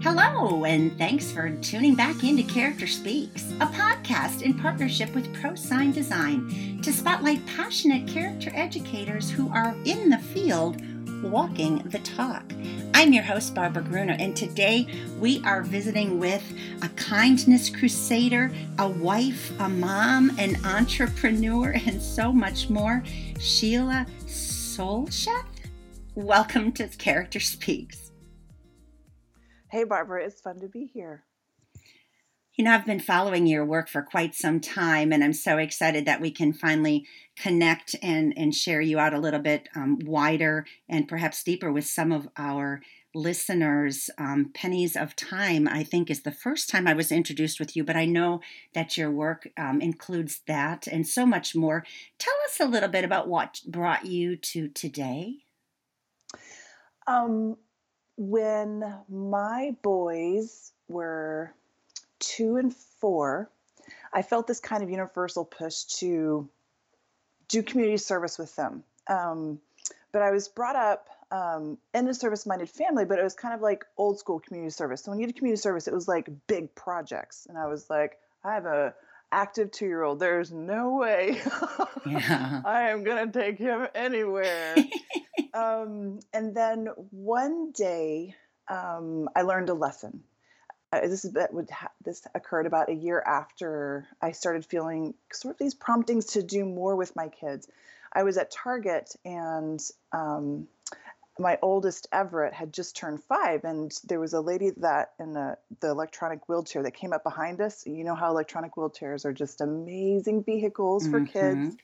Hello, and thanks for tuning back into Character Speaks, a podcast in partnership with ProSign Design to spotlight passionate character educators who are in the field walking the talk. I'm your host, Barbara Gruener, and today we are visiting with a kindness crusader, a wife, a mom, an entrepreneur, and so much more, Sheila Solcheth. Welcome to Character Speaks. Hey, Barbara, it's fun to be here. You know, I've been following your work for quite some time, and I'm so excited that we can finally connect and, and share you out a little bit um, wider and perhaps deeper with some of our listeners. Um, Pennies of Time, I think, is the first time I was introduced with you, but I know that your work um, includes that and so much more. Tell us a little bit about what brought you to today. Um, when my boys were two and four, I felt this kind of universal push to do community service with them. Um, but I was brought up um, in a service minded family, but it was kind of like old school community service. So when you did community service, it was like big projects. And I was like, I have a active two year old. There's no way yeah. I am going to take him anywhere. um, and then one day, um, I learned a lesson. Uh, this is would ha- this occurred about a year after I started feeling sort of these promptings to do more with my kids. I was at Target and um, my oldest Everett had just turned five, and there was a lady that in the, the electronic wheelchair that came up behind us. You know how electronic wheelchairs are just amazing vehicles for mm-hmm. kids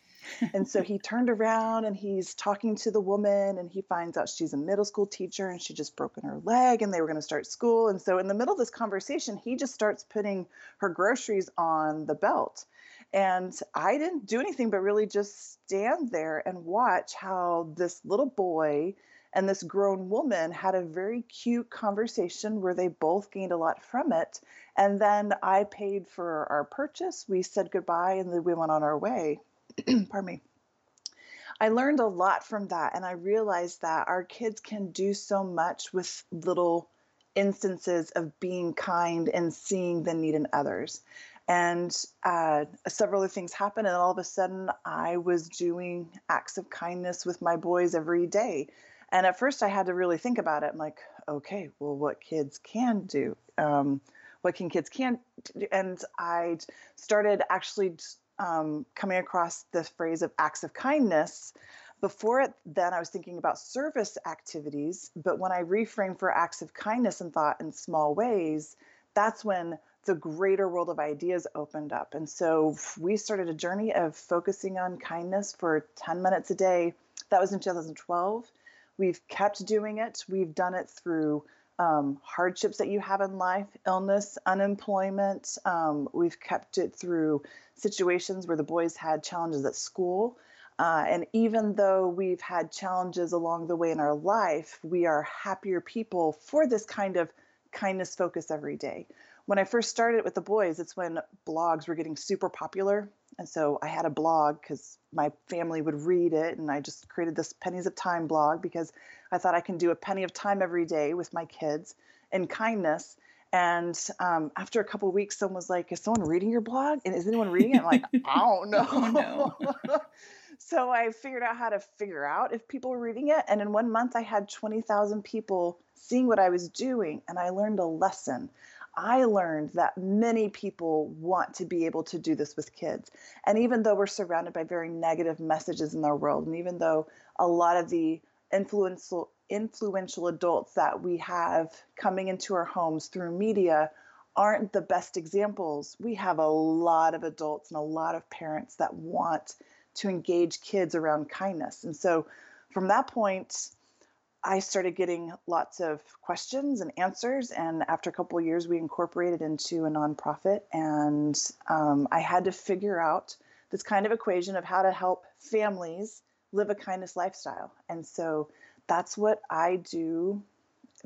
and so he turned around and he's talking to the woman and he finds out she's a middle school teacher and she just broken her leg and they were going to start school. And so in the middle of this conversation he just starts putting her groceries on the belt. And i didn't do anything but really just stand there and watch how this little boy and this grown woman had a very cute conversation where they both gained a lot from it. And then i paid for our purchase. We said goodbye and then we went on our way pardon me. I learned a lot from that, and I realized that our kids can do so much with little instances of being kind and seeing the need in others. And uh, several other things happened, and all of a sudden, I was doing acts of kindness with my boys every day. And at first, I had to really think about it. I'm like, okay, well, what kids can do? Um, what can kids can? Do? And I started actually um, coming across the phrase of acts of kindness. Before it, then I was thinking about service activities, but when I reframed for acts of kindness and thought in small ways, that's when the greater world of ideas opened up. And so we started a journey of focusing on kindness for 10 minutes a day. That was in 2012. We've kept doing it. We've done it through um, hardships that you have in life, illness, unemployment. Um, we've kept it through situations where the boys had challenges at school. Uh, and even though we've had challenges along the way in our life, we are happier people for this kind of kindness focus every day. When I first started with the boys, it's when blogs were getting super popular. And so I had a blog because my family would read it. And I just created this Pennies of Time blog because I thought I can do a penny of time every day with my kids in kindness. And um, after a couple weeks, someone was like, "Is someone reading your blog? And is anyone reading it?" I'm like, "I don't know." oh, no. so I figured out how to figure out if people were reading it. And in one month, I had 20,000 people seeing what I was doing, and I learned a lesson. I learned that many people want to be able to do this with kids. And even though we're surrounded by very negative messages in our world, and even though a lot of the influential influential adults that we have coming into our homes through media aren't the best examples. We have a lot of adults and a lot of parents that want to engage kids around kindness. And so from that point, I started getting lots of questions and answers. And after a couple of years, we incorporated into a nonprofit. And um, I had to figure out this kind of equation of how to help families live a kindness lifestyle. And so that's what I do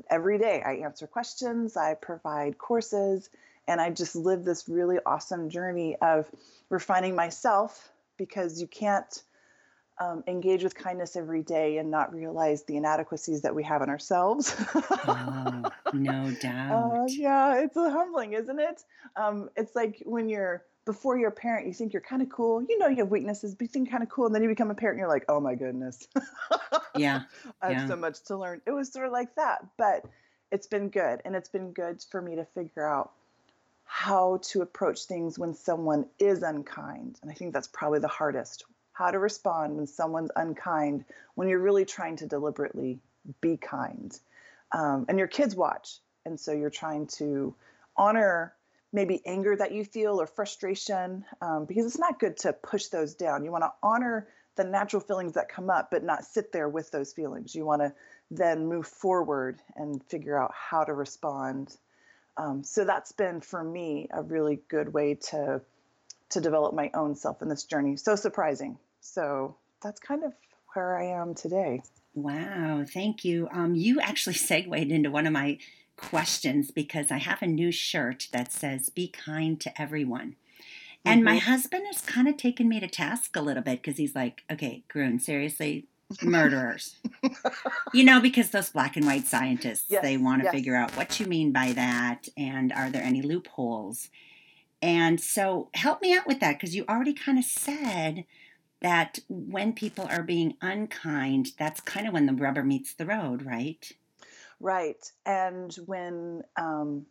every day. I answer questions, I provide courses, and I just live this really awesome journey of refining myself because you can't um, engage with kindness every day and not realize the inadequacies that we have in ourselves. oh, no doubt. Uh, yeah, it's a humbling, isn't it? Um, it's like when you're before you're a parent, you think you're kind of cool. You know you have weaknesses, but you think kind of cool, and then you become a parent, and you're like, oh my goodness. yeah, I have yeah. so much to learn. It was sort of like that, but it's been good, and it's been good for me to figure out how to approach things when someone is unkind, and I think that's probably the hardest how to respond when someone's unkind when you're really trying to deliberately be kind. Um, and your kids watch. And so you're trying to honor maybe anger that you feel or frustration um, because it's not good to push those down. You want to honor the natural feelings that come up, but not sit there with those feelings. You want to then move forward and figure out how to respond. Um, so that's been for me a really good way to to develop my own self in this journey. So surprising. So that's kind of where I am today. Wow, thank you. Um, you actually segued into one of my questions because I have a new shirt that says "Be kind to everyone." And mm-hmm. my husband has kind of taken me to task a little bit because he's like, okay, Gruen, seriously, murderers. you know, because those black and white scientists, yes, they want to yes. figure out what you mean by that and are there any loopholes. And so help me out with that because you already kind of said that when people are being unkind, that's kind of when the rubber meets the road, right? Right. And when um,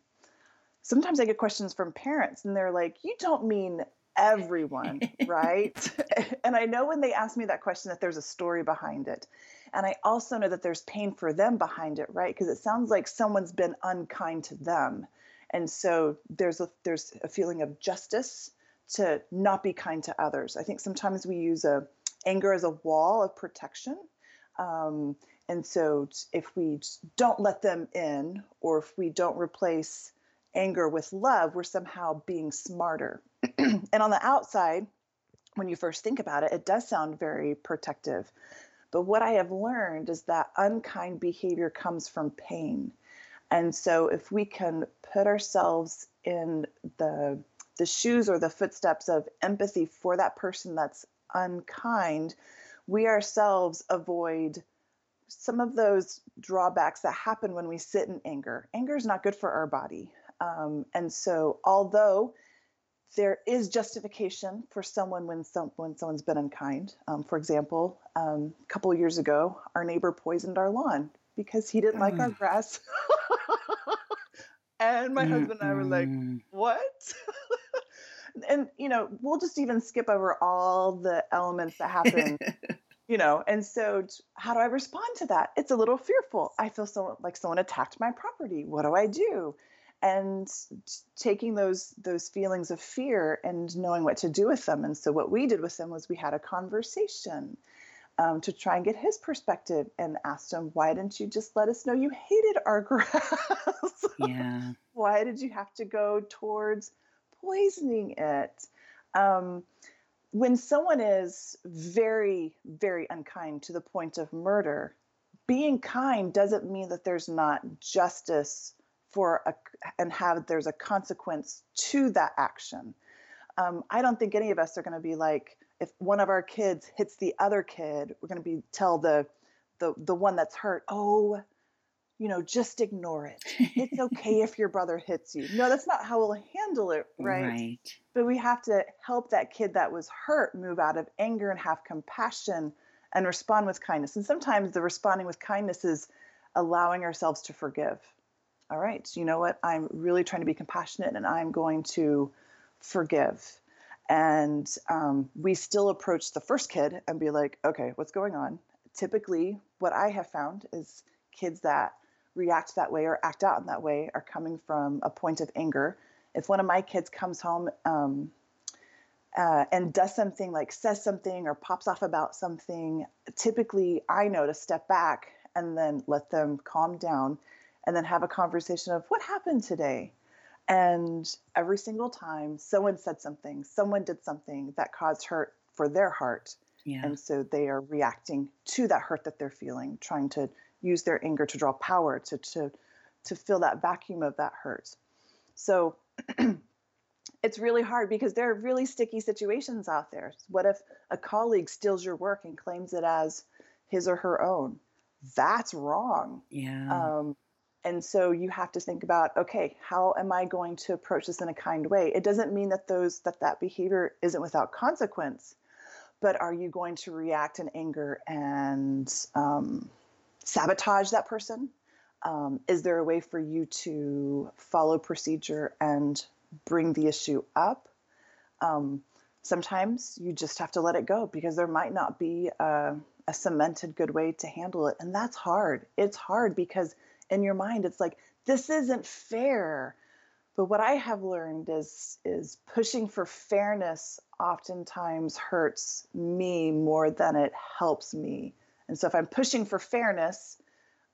sometimes I get questions from parents and they're like, you don't mean everyone, right? and I know when they ask me that question that there's a story behind it. And I also know that there's pain for them behind it, right? Because it sounds like someone's been unkind to them. And so there's a there's a feeling of justice to not be kind to others. I think sometimes we use a anger as a wall of protection. Um, and so if we don't let them in or if we don't replace anger with love, we're somehow being smarter. and on the outside, when you first think about it, it does sound very protective. But what I have learned is that unkind behavior comes from pain. And so if we can put ourselves in the the shoes or the footsteps of empathy for that person that's unkind, we ourselves avoid some of those drawbacks that happen when we sit in anger. Anger is not good for our body. Um, and so, although there is justification for someone when some when someone's been unkind. Um, for example, um, a couple years ago, our neighbor poisoned our lawn because he didn't like our grass. and my mm husband and I were like, "What?" and you know we'll just even skip over all the elements that happen you know and so how do i respond to that? It's a little fearful. I feel so like someone attacked my property. What do i do? And taking those those feelings of fear and knowing what to do with them. And so what we did with them was we had a conversation um, to try and get his perspective and asked him why didn't you just let us know you hated our grass? Yeah. Why did you have to go towards poisoning it. Um, when someone is very, very unkind to the point of murder, being kind doesn't mean that there's not justice for a and have there's a consequence to that action. Um, I don't think any of us are going to be like if one of our kids hits the other kid, we're going to be tell the the the one that's hurt, oh, you know, just ignore it. It's okay if your brother hits you. No, that's not how we'll handle it, right? Right. But we have to help that kid that was hurt move out of anger and have compassion and respond with kindness. And sometimes the responding with kindness is allowing ourselves to forgive. All right, so you know what? I'm really trying to be compassionate and I'm going to forgive. And um, we still approach the first kid and be like, okay, what's going on? Typically, what I have found is kids that react that way or act out in that way are coming from a point of anger. If one of my kids comes home um, uh, and does something like says something or pops off about something, typically I know to step back and then let them calm down and then have a conversation of what happened today. And every single time someone said something, someone did something that caused hurt for their heart. Yeah. And so they are reacting to that hurt that they're feeling, trying to use their anger to draw power to to to fill that vacuum of that hurt so it's really hard because there are really sticky situations out there. What if a colleague steals your work and claims it as his or her own? That's wrong. Yeah. Um, and so you have to think about okay how am i going to approach this in a kind way it doesn't mean that those that that behavior isn't without consequence but are you going to react in anger and um, sabotage that person? Um, is there a way for you to follow procedure and bring the issue up? Um, sometimes you just have to let it go because there might not be a, a cemented good way to handle it. And that's hard. It's hard because in your mind it's like this isn't fair. But what i have learned is is pushing for fairness oftentimes hurts me more than it helps me and so if i'm pushing for fairness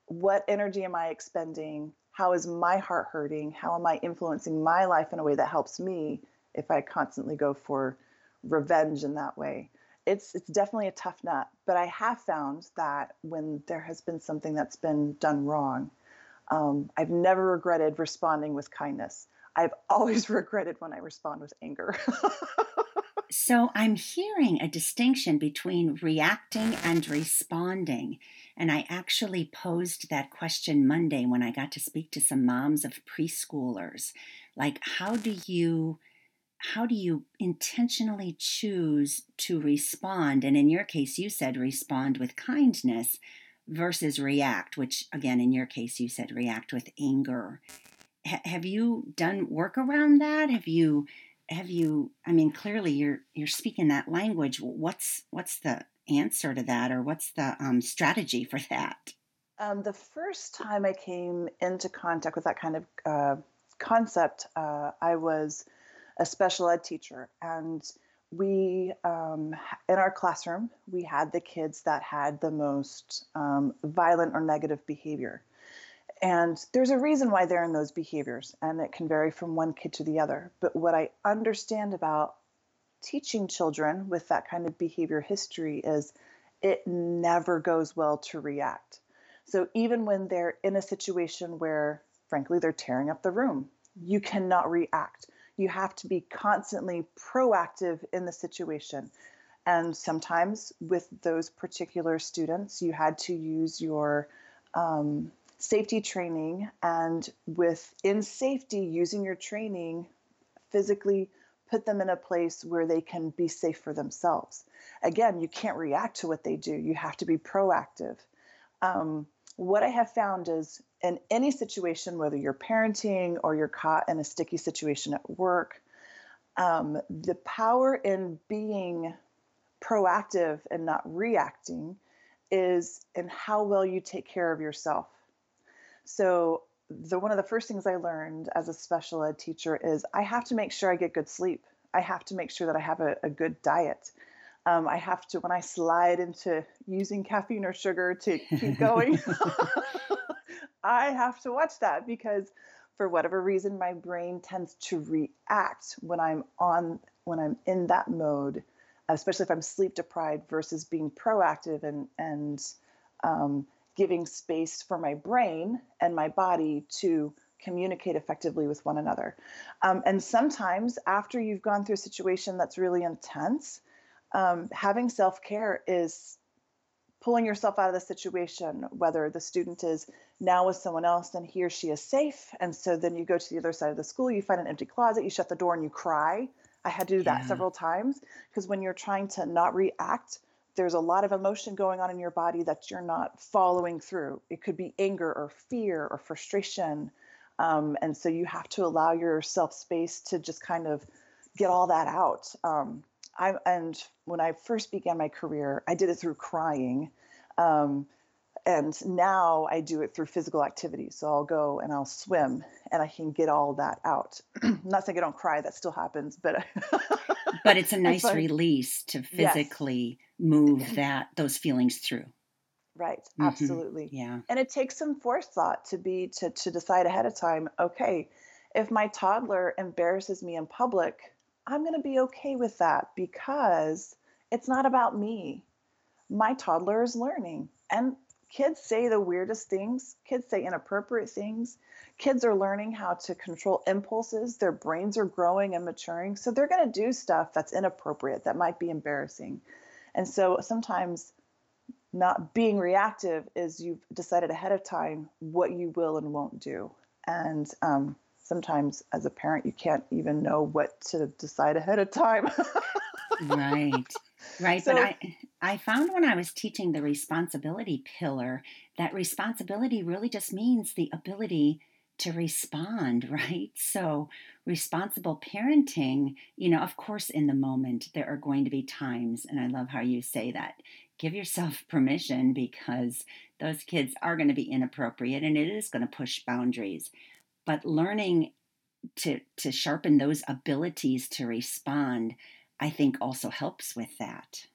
what energy am i expending how is my heart hurting how am i influencing my life in a way that helps me if i constantly go for revenge in that way it's it's definitely a tough nut but i have found that when there has been something that's been done wrong um, I've never regretted responding with kindness. I've always regretted when I respond with anger. so I'm hearing a distinction between reacting and responding. And I actually posed that question Monday when I got to speak to some moms of preschoolers. Like, how do you how do you intentionally choose to respond? And in your case, you said respond with kindness versus react, which again, in your case, you said react with anger. H- have you done work around that? Have you, have you, I mean, clearly you're, you're speaking that language. What's, what's the answer to that or what's the um, strategy for that? Um, the first time I came into contact with that kind of uh, concept, uh, I was a special ed teacher and we um, in our classroom we had the kids that had the most um, violent or negative behavior and there's a reason why they're in those behaviors and it can vary from one kid to the other. But what i understand about teaching children with that kind of behavior history is it never goes well to react. So even when they're in a situation where frankly they're tearing up the room you cannot react. You have to be constantly proactive in the situation. And sometimes with those particular students, you had to use your um, safety training and within safety, using your training physically put them in a place where they can be safe for themselves. Again, you can't react to what they do, you have to be proactive. Um, what I have found is in any situation, whether you're parenting or you're caught in a sticky situation at work, um, the power in being proactive and not reacting is in how well you take care of yourself. So, the one of the first things I learned as a special ed teacher is I have to make sure I get good sleep. I have to make sure that I have a, a good diet. Um, I have to, when I slide into using caffeine or sugar to keep going, I have to watch that because for whatever reason my brain tends to react when I'm on when I'm in that mode, especially if I'm sleep deprived versus being proactive and and um, giving space for my brain and my body to communicate effectively with one another. Um, and sometimes after you've gone through a situation that's really intense, um, having self care is pulling yourself out of the situation, whether the student is now with someone else and he or she is safe. And so then you go to the other side of the school, you find an empty closet, you shut the door and you cry. I had to do that yeah. several times because when you're trying to not react, there's a lot of emotion going on in your body that you're not following through. It could be anger or fear or frustration. Um, and so you have to allow yourself space to just kind of get all that out. Um, I and when I first began my career, I did it through crying. Um, and now I do it through physical activity. So I'll go and I'll swim and I can get all that out. not saying I don't cry, that still happens, but but it's a nice it's release to physically yes. move that those feelings through. Right, mm-hmm. absolutely. Yeah. And it takes some forethought to be to to decide ahead of time, okay, if my toddler embarrasses me in public, I'm going to be okay with that because it's not about me. My toddler is learning. And kids say the weirdest things, kids say inappropriate things. Kids are learning how to control impulses. Their brains are growing and maturing. So they're going to do stuff that's inappropriate, that might be embarrassing. And so sometimes not being reactive is you've decided ahead of time what you will and won't do. And um, sometimes as a parent, you can't even know what to decide ahead of time. right. Right. So, but I, I found when I was teaching the responsibility pillar that responsibility really just means the ability to respond, right? So, responsible parenting, you know, of course, in the moment, there are going to be times, and I love how you say that. Give yourself permission because those kids are going to be inappropriate and it is going to push boundaries. But learning to, to sharpen those abilities to respond, I think also helps with that.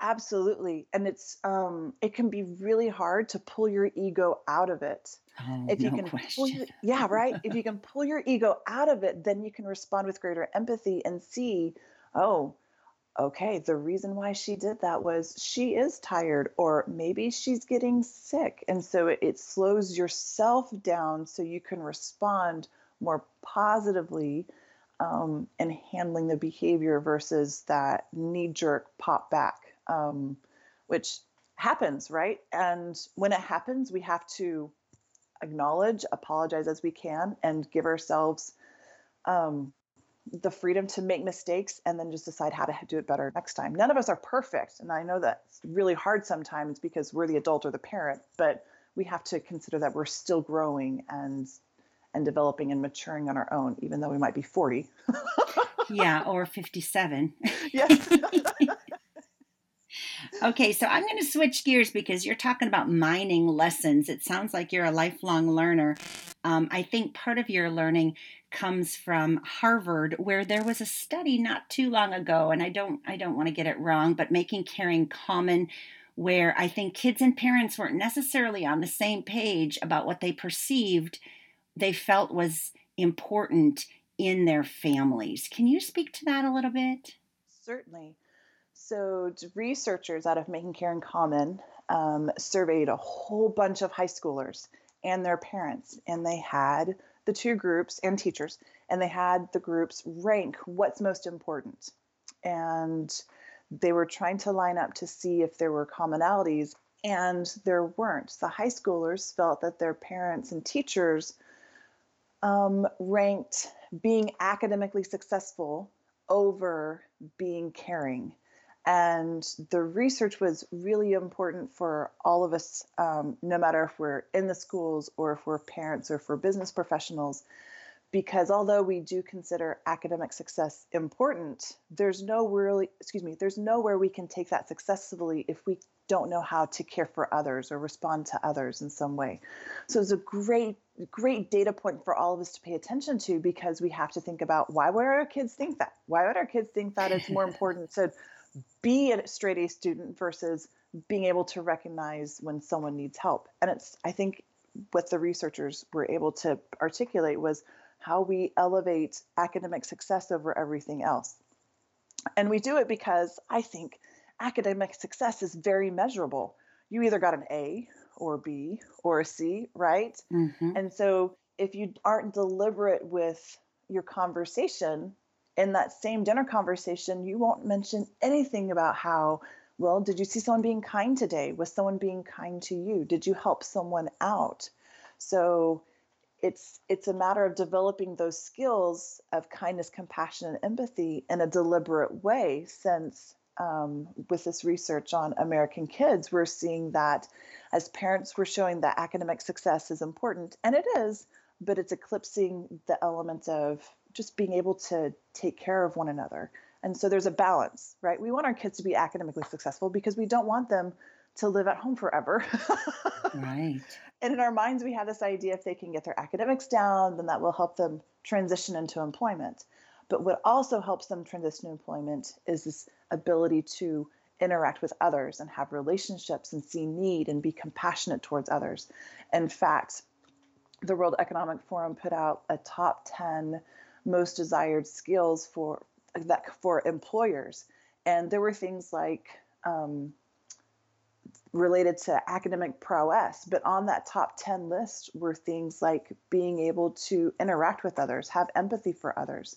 Absolutely. And it's um it can be really hard to pull your ego out of it. Oh, if you no can question. pull your, yeah, right. if you can pull your ego out of it, then you can respond with greater empathy and see, oh, okay, the reason why she did that was she is tired or maybe she's getting sick. And so it, it slows yourself down so you can respond more positively um, and handling the behavior versus that knee jerk pop back um, which happens, right? And when it happens, we have to acknowledge, apologize as we can, and give ourselves um, the freedom to make mistakes and then just decide how to do it better next time. None of us are perfect. And I know that's really hard sometimes because we're the adult or the parent, but we have to consider that we're still growing and and developing and maturing on our own, even though we might be 40. yeah, or 57. yes. Okay, so I'm going to switch gears because you're talking about mining lessons. It sounds like you're a lifelong learner. Um, I think part of your learning comes from Harvard, where there was a study not too long ago, and I don't I don't want to get it wrong, but making caring common, where I think kids and parents weren't necessarily on the same page about what they perceived they felt was important in their families. Can you speak to that a little bit? Certainly. So, researchers out of Making Caring Common um, surveyed a whole bunch of high schoolers and their parents, and they had the two groups and teachers, and they had the groups rank what's most important. And they were trying to line up to see if there were commonalities, and there weren't. The high schoolers felt that their parents and teachers um, ranked being academically successful over being caring. And the research was really important for all of us, um, no matter if we're in the schools or if we're parents or we're business professionals, because although we do consider academic success important, there's no really, excuse me, there's nowhere we can take that successfully if we don't know how to care for others or respond to others in some way. So it's a great, great data point for all of us to pay attention to because we have to think about why would our kids think that? Why would our kids think that it's more important to be a straight A student versus being able to recognize when someone needs help. And it's, I think, what the researchers were able to articulate was how we elevate academic success over everything else. And we do it because I think academic success is very measurable. You either got an A or B or a C, right? Mm-hmm. And so if you aren't deliberate with your conversation in that same dinner conversation, you won't mention anything about how, well, did you see someone being kind today? Was someone being kind to you? Did you help someone out? So it's it's a matter of developing those skills of kindness, compassion, and empathy in a deliberate way. Since um, with this research on American kids, we're seeing that as parents, we're showing that academic success is important, and it is, but it's eclipsing the element of just being able to take care of one another. And so there's a balance, right? We want our kids to be academically successful because we don't want them to live at home forever. right. And in our minds, we have this idea if they can get their academics down, then that will help them transition into employment. But what also helps them transition to employment is this ability to interact with others and have relationships and see need and be compassionate towards others. In fact, the World Economic Forum put out a top 10 most desired skills for that for employers and there were things like um, related to academic prowess. But on that top 10 list were things like being able to interact with others, have empathy for others.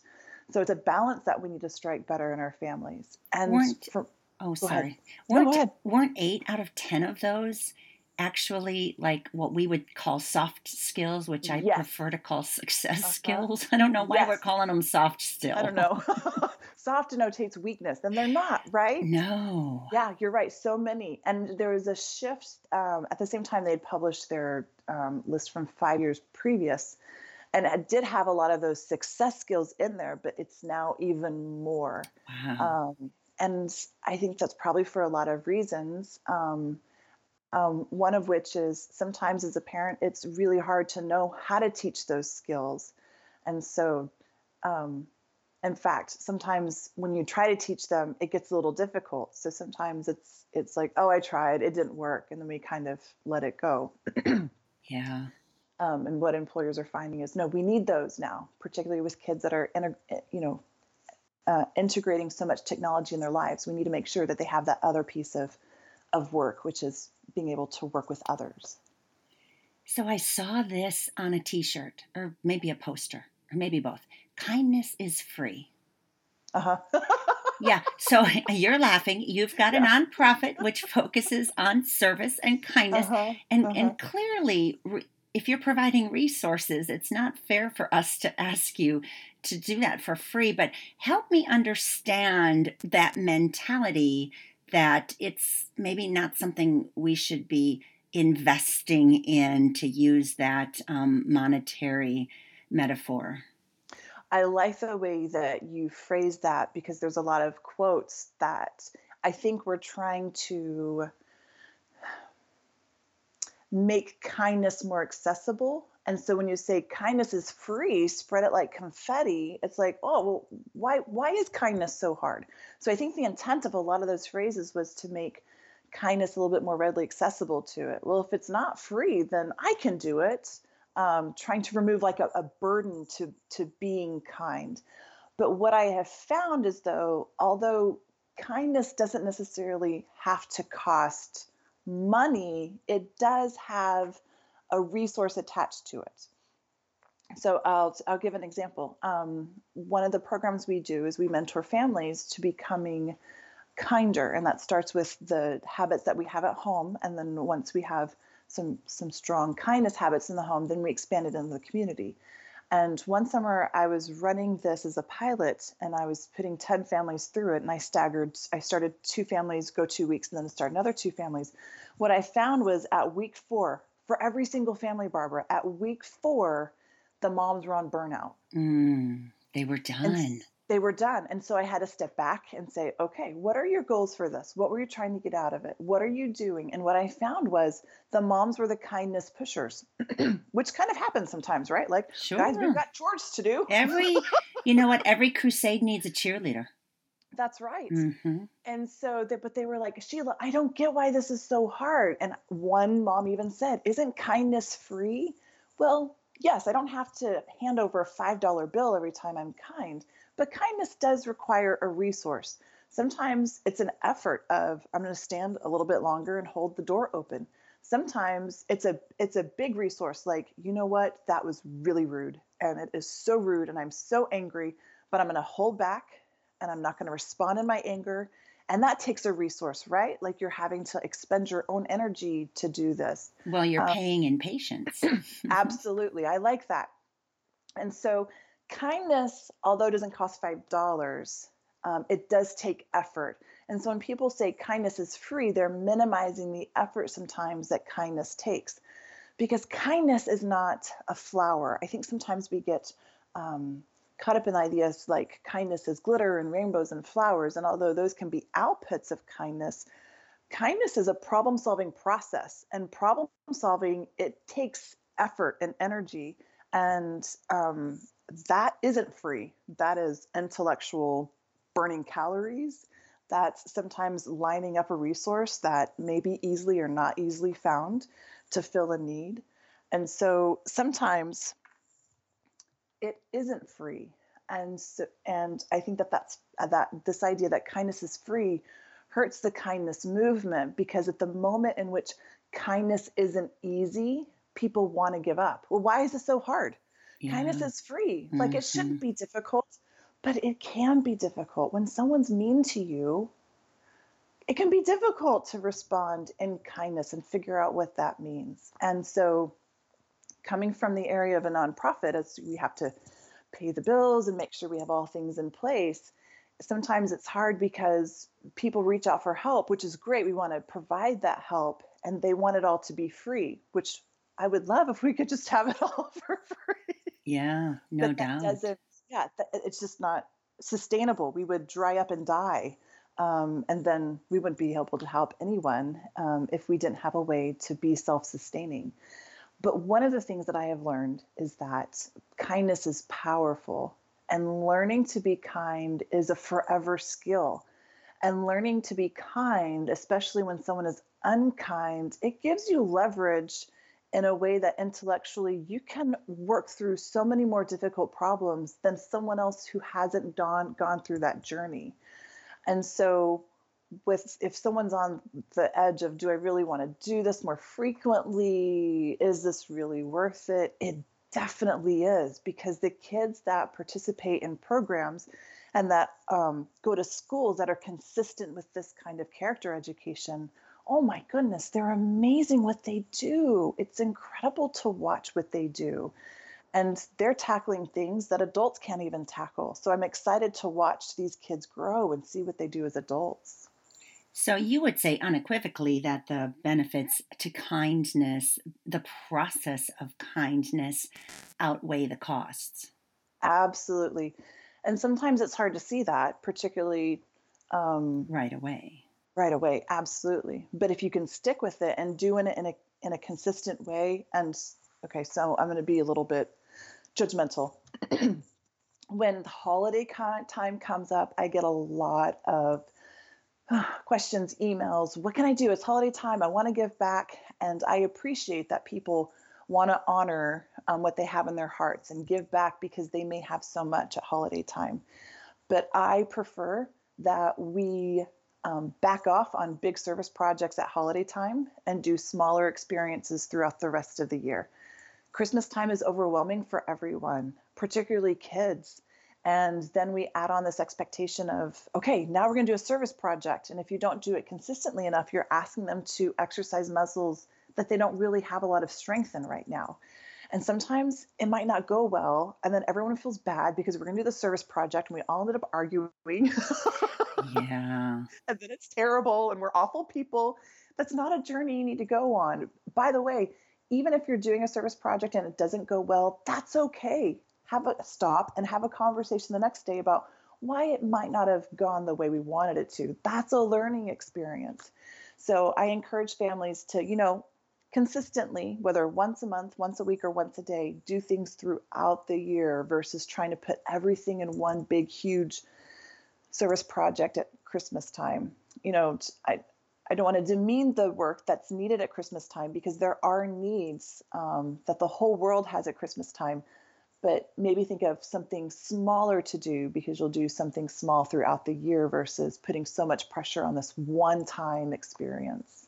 So it's a balance that we need to strike better in our families. And Weren't- for, Oh, sorry. No, Weren't, ahead. weren't eight out of 10 of those actually like what we would call soft skills, which I Yes. prefer to call success Uh-huh. skills? I don't know why we're calling them soft still. I don't know, soft denotates weakness, and they're not, right? No. Yeah, you're right. So many. And there was a shift um, at the same time they'd published their um, list from five years previous. And it did have a lot of those success skills in there, but it's now even more. Wow. Um, and I think that's probably for a lot of reasons. Um, um, one of which is sometimes as a parent, it's really hard to know how to teach those skills. And so, um, in fact, sometimes when you try to teach them, it gets a little difficult. So sometimes it's it's like, oh, I tried, it didn't work, and then we kind of let it go. yeah. Um, and what employers are finding is, no, we need those now, particularly with kids that are, integ- you know, uh, integrating so much technology in their lives. We need to make sure that they have that other piece of of work, which is being able to work with others. So I saw this on a t shirt, or maybe a poster, or maybe both. Kindness is free. Uh huh. Yeah. So you're laughing. You've got a nonprofit which focuses on service and kindness. uh-huh. And uh-huh. and clearly, re- if you're providing resources, it's not fair for us to ask you to do that for free. But help me understand that mentality that it's maybe not something we should be investing in to use that um, monetary metaphor. I like the way that you phrase that because there's a lot of quotes that I think we're trying to make kindness more accessible. And so when you say kindness is free, spread it like confetti, it's like, oh, well, why why is kindness so hard? So I think the intent of a lot of those phrases was to make kindness a little bit more readily accessible to it. Well, if it's not free, then I can do it. Um, trying to remove like a, a burden to to being kind. But what I have found is though, although kindness doesn't necessarily have to cost money, it does have a resource attached to it. So I'll I'll give an example. Um, one of the programs we do is we mentor families to becoming kinder, and that starts with the habits that we have at home, and then once we have some some strong kindness habits in the home, then we expand it into the community. And one summer I was running this as a pilot and I was putting 10 families through it and I staggered I started two families go 2 weeks and then start another two families. What I found was at week 4 for every single family Barbara at week 4 the moms were on burnout. Mm, they were And done. They were done. And so I had to step back and say, okay, what are your goals for this? What were you trying to get out of it? What are you doing? And what I found was the moms were the kindness pushers, which kind of happens sometimes, right? Like, Sure. guys, we've got chores to do. Every, you know what? Every crusade needs a cheerleader. That's right. hmm And so, they, but they were like, Sheila, I don't get why this is so hard. And one mom even said, Isn't kindness free? Well, yes, I don't have to hand over a $5 bill every time I'm kind, but kindness does require a resource. Sometimes it's an effort of I'm going to stand a little bit longer and hold the door open. Sometimes it's a it's a big resource like, you know what? That was really rude and it is so rude and I'm so angry, but I'm going to hold back and I'm not going to respond in my anger. And that takes a resource, right? Like you're having to expend your own energy to do this. Well, you're Uh, paying in patience. Absolutely. I like that. And so, kindness, although it doesn't cost $5, um, it does take effort. And so, when people say kindness is free, they're minimizing the effort sometimes that kindness takes because kindness is not a flower. I think sometimes we get um, caught up in ideas like kindness is glitter and rainbows and flowers. And although those can be outputs of kindness, kindness is a problem solving process. And problem solving, it takes effort and energy. And um, that isn't free, that is intellectual burning calories. That's sometimes lining up a resource that may be easily or not easily found to fill a need. And so sometimes it isn't free. And so, and I think that that's uh, that this idea that kindness is free hurts the kindness movement because at the moment in which kindness isn't easy, people want to give up. Well, why is it so hard? Yeah. Kindness is free. Mm-hmm. Like it shouldn't mm-hmm. be difficult, but it can be difficult. When someone's mean to you, it can be difficult to respond in kindness and figure out what that means. And so, coming from the area of a nonprofit, as we have to pay the bills and make sure we have all things in place, sometimes it's hard because people reach out for help, which is great. We want to provide that help and they want it all to be free, which I would love if we could just have it all for free. Yeah, no but doubt. doesn't, yeah, it's just not sustainable. We would dry up and die. Um, and then we wouldn't be able to help anyone um, if we didn't have a way to be self sustaining. But one of the things that I have learned is that kindness is powerful, and learning to be kind is a forever skill. And learning to be kind, especially when someone is unkind, it gives you leverage in a way that intellectually you can work through so many more difficult problems than someone else who hasn't gone gone through that journey. And so with if someone's on the edge of do I really want to do this more frequently? Is this really worth it? It definitely is because the kids that participate in programs and that um, go to schools that are consistent with this kind of character education oh my goodness, they're amazing what they do. It's incredible to watch what they do. And they're tackling things that adults can't even tackle. So I'm excited to watch these kids grow and see what they do as adults. So you would say unequivocally that the benefits to kindness, the process of kindness, outweigh the costs. Absolutely. And sometimes it's hard to see that, particularly um, right away right away absolutely. But if you can stick with it and doing it in a in a consistent way and okay so i'm going to be a little bit judgmental. When the holiday time comes up i get a lot of uh, questions emails what can i do? It's holiday time. I want to give back. And i appreciate that people want to honor um, what they have in their hearts and give back because they may have so much at holiday time. But i prefer that we um, back off on big service projects at holiday time and do smaller experiences throughout the rest of the year. Christmas time is overwhelming for everyone, particularly kids. And then we add on this expectation of, okay, now we're going to do a service project. And if you don't do it consistently enough, you're asking them to exercise muscles that they don't really have a lot of strength in right now. And sometimes it might not go well. And then everyone feels bad because we're going to do the service project and we all ended up arguing. yeah. And then it's terrible and we're awful people. That's not a journey you need to go on. By the way, even if you're doing a service project and it doesn't go well, that's okay. Have a stop and have a conversation the next day about why it might not have gone the way we wanted it to. That's a learning experience. So I encourage families to, you know, consistently, whether once a month, once a week, or once a day, do things throughout the year versus trying to put everything in one big, huge service project at Christmas time. You know, I, I don't want to demean the work that's needed at Christmas time because there are needs um, that the whole world has at Christmas time. But maybe think of something smaller to do because you'll do something small throughout the year versus putting so much pressure on this one time experience.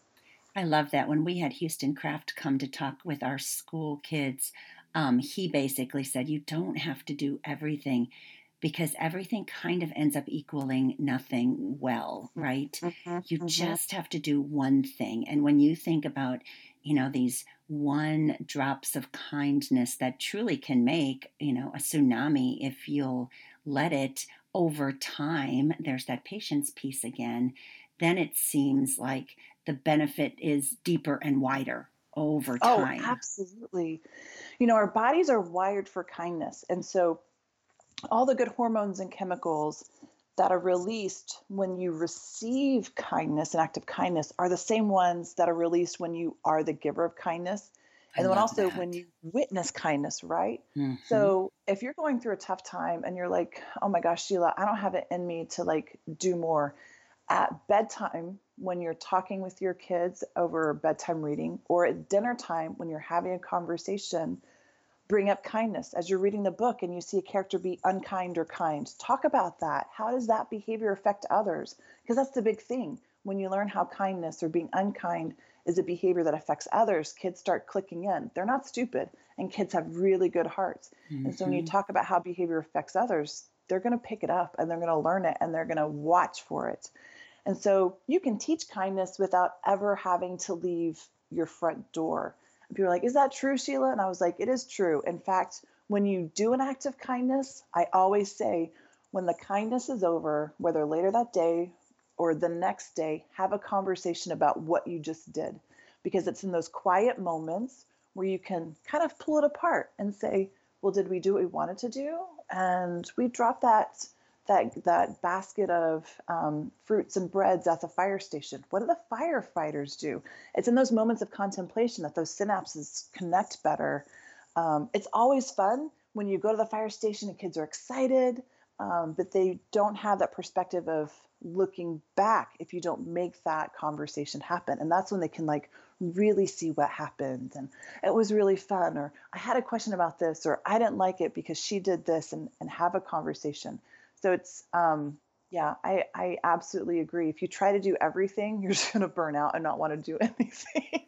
I love that. When we had Houston Kraft come to talk with our school kids, um, he basically said, You don't have to do everything because everything kind of ends up equaling nothing well, right? Mm-hmm, you mm-hmm. just have to do one thing. And when you think about, you know, these one drops of kindness that truly can make, you know, a tsunami if you'll let it over time, there's that patience piece again, then it seems like the benefit is deeper and wider over oh, time. Oh, absolutely. You know, our bodies are wired for kindness. And so all the good hormones and chemicals that are released when you receive kindness, an act of kindness, are the same ones that are released when you are the giver of kindness. And then also that. when you witness kindness, right? Mm-hmm. So if you're going through a tough time and you're like, oh my gosh, Sheila, I don't have it in me to like do more. At bedtime, when you're talking with your kids over bedtime reading, or at dinner time when you're having a conversation, bring up kindness as you're reading the book and you see a character be unkind or kind talk about that how does that behavior affect others because that's the big thing when you learn how kindness or being unkind is a behavior that affects others, kids start clicking in. They're not stupid, and kids have really good hearts. Mm-hmm. And so when you mm-hmm. talk about how behavior affects others, they're going to pick it up and they're going to learn it and they're going to watch for it. And so you can teach kindness without ever having to leave your front door. And people are like, Is that true, Sheila? And I was like, It is true. In fact, when you do an act of kindness, I always say, when the kindness is over, whether later that day or the next day, have a conversation about what you just did. Because it's in those quiet moments where you can kind of pull it apart and say, well, did we do what we wanted to do? And we dropped that that that basket of um, fruits and breads at the fire station. What do the firefighters do? It's in those moments of contemplation that those synapses connect better. Um, it's always fun when you go to the fire station and kids are excited, um, but they don't have that perspective of looking back if you don't make that conversation happen. And that's when they can like really see what happened and it was really fun or I had a question about this or I didn't like it because she did this and, and have a conversation. So it's um yeah, I, I absolutely agree. If you try to do everything, you're just gonna burn out and not want to do anything.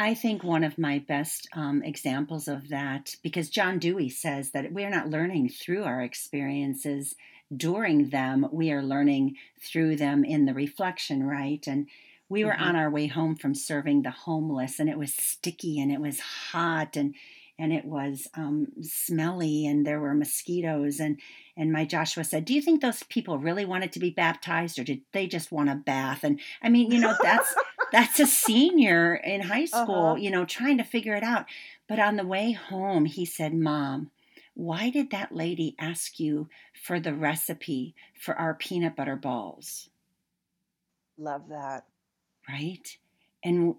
I think one of my best um, examples of that, because John Dewey says that we're not learning through our experiences during them, we are learning through them in the reflection, right? And we were mm-hmm. on our way home from serving the homeless, and it was sticky and it was hot and and it was um, smelly and there were mosquitoes and and my joshua said do you think those people really wanted to be baptized or did they just want a bath and i mean you know that's that's a senior in high school uh-huh. you know trying to figure it out but on the way home he said mom why did that lady ask you for the recipe for our peanut butter balls love that right? And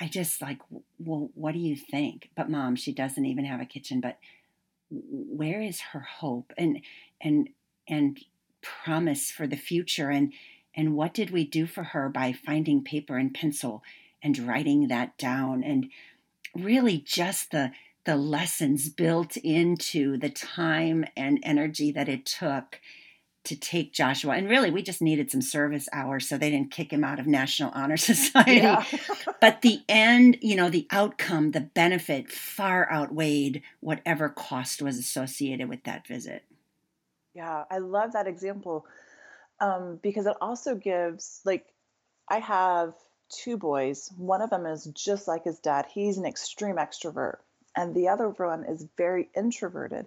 I just like, well, what do you think? But mom, she doesn't even have a kitchen. But where is her hope and and and promise for the future? And and what did we do for her by finding paper and pencil and writing that down? And really, just the the lessons built into the time and energy that it took to take Joshua. And really, we just needed some service hours so they didn't kick him out of National Honor Society. Yeah. but the end, you know, the outcome, the benefit far outweighed whatever cost was associated with that visit. Yeah, I love that example um, because it also gives, like, I have two boys. One of them is just like his dad, he's an extreme extrovert, and the other one is very introverted.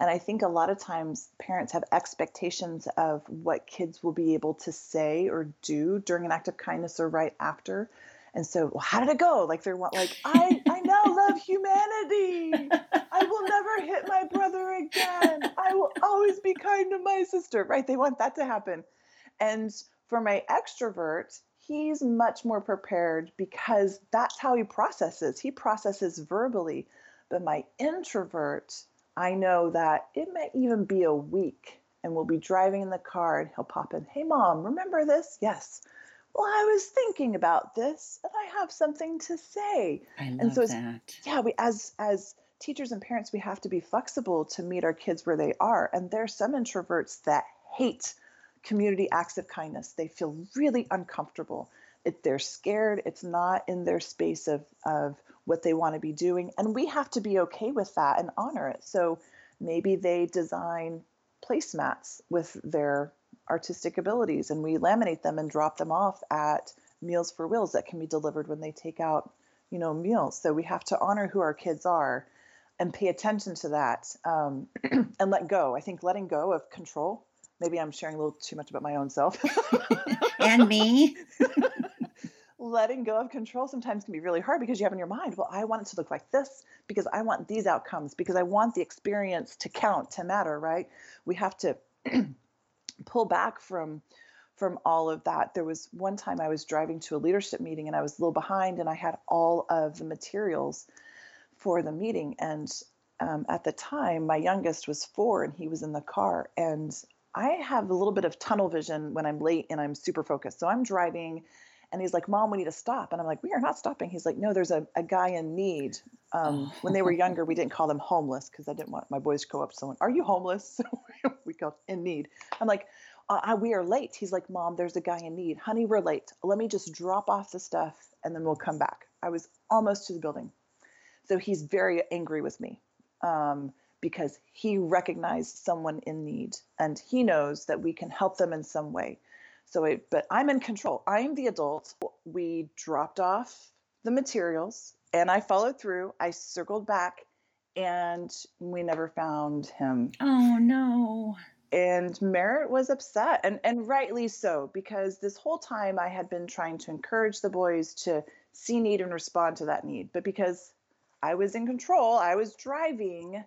And I think a lot of times parents have expectations of what kids will be able to say or do during an act of kindness or right after. And so, well, how did it go? Like they're like, I, I now love humanity. I will never hit my brother again. I will always be kind to my sister. Right? They want that to happen. And for my extrovert, he's much more prepared because that's how he processes. He processes verbally. But my introvert, I know that it may even be a week and we'll be driving in the car and he'll pop in, Hey, mom, remember this? Yes. Well, I was thinking about this and I have something to say. I love and so that. Yeah, we as as teachers and parents, we have to be flexible to meet our kids where they are. And there's some introverts that hate community acts of kindness. They feel really uncomfortable. If they're scared, it's not in their space of of what they want to be doing. And we have to be okay with that and honor it. So maybe they design placemats with their artistic abilities and we laminate them and drop them off at Meals for Wheels that can be delivered when they take out, you know, meals. So we have to honor who our kids are and pay attention to that um, and let go. I think letting go of control. Maybe I'm sharing a little too much about my own self. and me. letting go of control sometimes can be really hard because you have in your mind, well, I want it to look like this because I want these outcomes because I want the experience to count, to matter, right? We have to pull back from from all of that. There was one time I was driving to a leadership meeting and I was a little behind and I had all of the materials for the meeting and um, at the time my youngest was four and he was in the car and I have a little bit of tunnel vision when I'm late and I'm super focused. So I'm driving and he's like, Mom, we need to stop. And I'm like, We are not stopping. He's like, No, there's a, a guy in need. Um, oh. When they were younger, we didn't call them homeless because I didn't want my boys to go up to someone, Are you homeless? we called in need. I'm like, uh, we are late. He's like, Mom, there's a guy in need. Honey, we're late. Let me just drop off the stuff and then we'll come back. I was almost to the building. So he's very angry with me um, because he recognized someone in need and he knows that we can help them in some way. So, it, but I'm in control. I'm the adult. We dropped off the materials and I followed through. I circled back and we never found him. Oh, no and Merritt was upset and and rightly so because this whole time I had been trying to encourage the boys to see need and respond to that need but because I was in control I was driving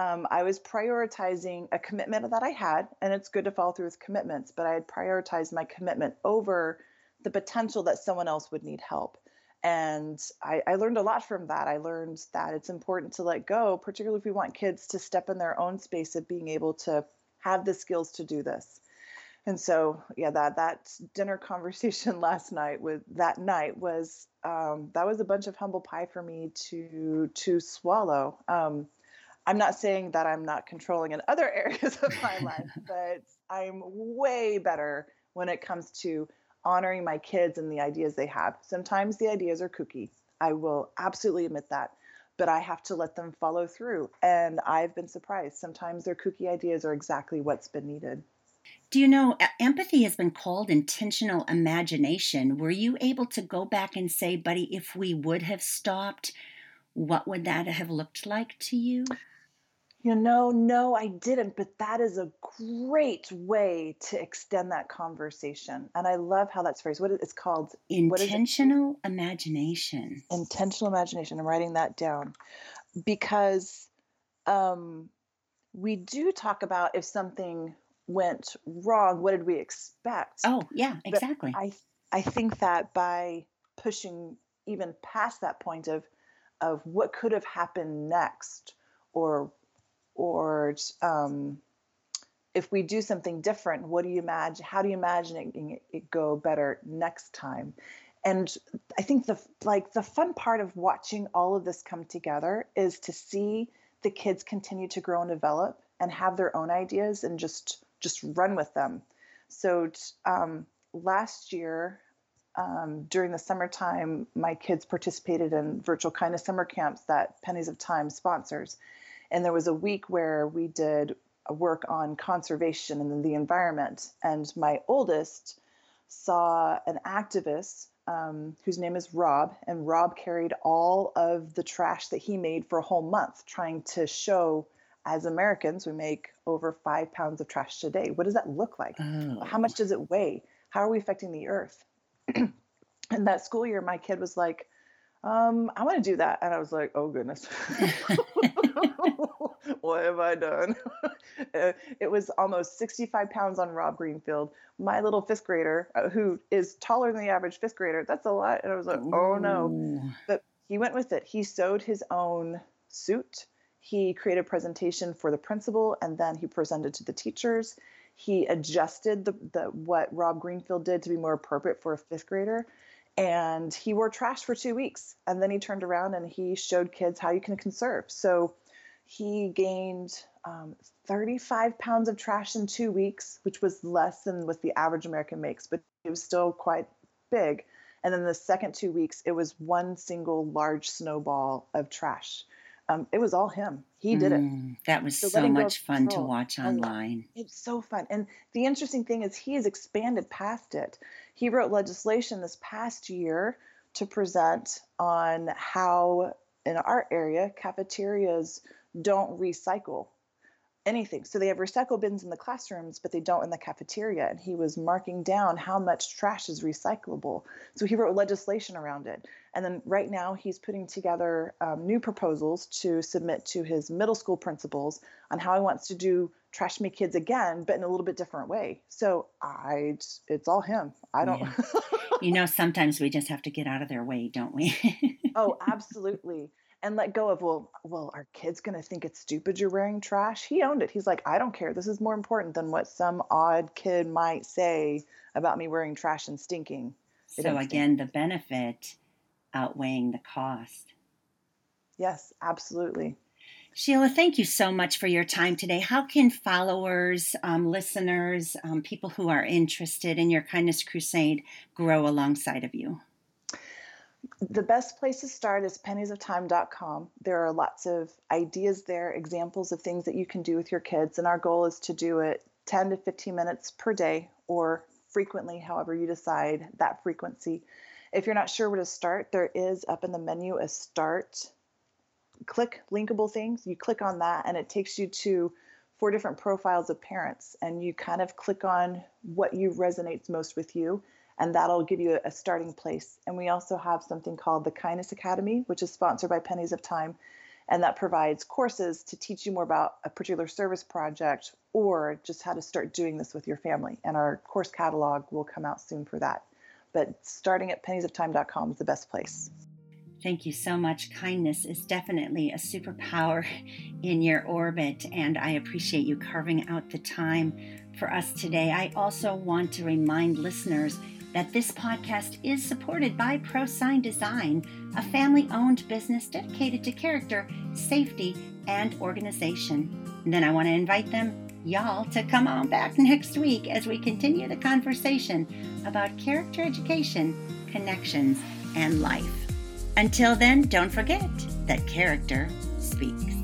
um, I was prioritizing a commitment that I had and it's good to follow through with commitments but I had prioritized my commitment over the potential that someone else would need help. And I, I, learned a lot from that. I learned that it's important to let go, particularly if we want kids to step in their own space of being able to have the skills to do this. And so yeah that that dinner conversation last night with that night was um, that was a bunch of humble pie for me to to swallow. Um, i'm not saying that i'm not controlling in other areas of my life but i'm way better when it comes to honoring my kids and the ideas they have sometimes the ideas are kooky i will absolutely admit that but I have to let them follow through. And I've been surprised. Sometimes their kooky ideas are exactly what's been needed. Do you know, empathy has been called intentional imagination. Were you able to go back and say, buddy, if we would have stopped, what would that have looked like to you? You know, no, I didn't, but that is a great way to extend that conversation. And I love how that's phrased. What it's called? Intentional it? imagination. Intentional imagination. I'm writing that down because um, we do talk about if something went wrong, what did we expect? Oh, yeah, exactly. But I I think that by pushing even past that point of of what could have happened next or or um, if we do something different what do you imagine how do you imagine it, it go better next time? And i think the like the fun part of watching all of this come together is to see the kids continue to grow and develop and have their own ideas and just just run with them. So um, last year um, during the summertime my kids participated in virtual kind of summer camps that pennies of time sponsors and there was a week where we did work on conservation and the environment. And my oldest saw an activist um, whose name is Rob, and Rob carried all of the trash that he made for a whole month, trying to show as Americans, we make over five pounds of trash a day. What does that look like? Oh. How much does it weigh? How are we affecting the earth? and that school year, my kid was like, um, I want to do that. And I was like, oh goodness. what have I done? Uh, it was almost 65 pounds on Rob Greenfield. My little fifth grader, uh, who is taller than the average fifth grader, that's a lot. And I was like, Ooh. oh no. But he went with it. He sewed his own suit. He created a presentation for the principal and then he presented to the teachers. He adjusted the, the what Rob Greenfield did to be more appropriate for a fifth grader and he wore trash for two weeks and then he turned around and he showed kids how you can conserve so he gained um, 35 pounds of trash in two weeks which was less than what the average american makes but it was still quite big and then the second two weeks it was one single large snowball of trash um, it was all him. He did mm, it. That was so, so much fun to watch online. It's so fun. And the interesting thing is, he has expanded past it. He wrote legislation this past year to present on how, in our area, cafeterias don't recycle anything. So they have recycle bins in the classrooms, but they don't in the cafeteria. And he was marking down how much trash is recyclable. So he wrote legislation around it. And then right now he's putting together um, new proposals to submit to his middle school principals on how he wants to do trash me kids again, but in a little bit different way. So I, it's all him. I don't. Yeah. you know, sometimes we just have to get out of their way, don't we? oh, absolutely and let go of well well are kids going to think it's stupid you're wearing trash he owned it he's like i don't care this is more important than what some odd kid might say about me wearing trash and stinking so again stink. the benefit outweighing the cost yes absolutely Sheila, thank you so much for your time today. How can followers, um, listeners, um, people who are interested in your Kindness Crusade grow alongside of you? The best place to start is penniesoftime.com. There are lots of ideas there, examples of things that you can do with your kids, and our goal is to do it 10 to 15 minutes per day or frequently, however you decide that frequency. If you're not sure where to start, there is up in the menu a start click linkable things. You click on that, and it takes you to four different profiles of parents, and you kind of click on what you resonates most with you, and that'll give you a starting place. And we also have something called the Kindness Academy, which is sponsored by Pennies of Time, and that provides courses to teach you more about a particular service project or just how to start doing this with your family. And our course catalog will come out soon for that. But starting at penniesoftime.com is the best place. Thank you so much. Kindness is definitely a superpower in your orbit, and I appreciate you carving out the time for us today. I also want to remind listeners that this podcast is supported by ProSign Design, a family owned business dedicated to character, safety, and organization. And then I want to invite them, y'all, to come on back next week as we continue the conversation about character education, connections, and life. Until then, don't forget that character speaks.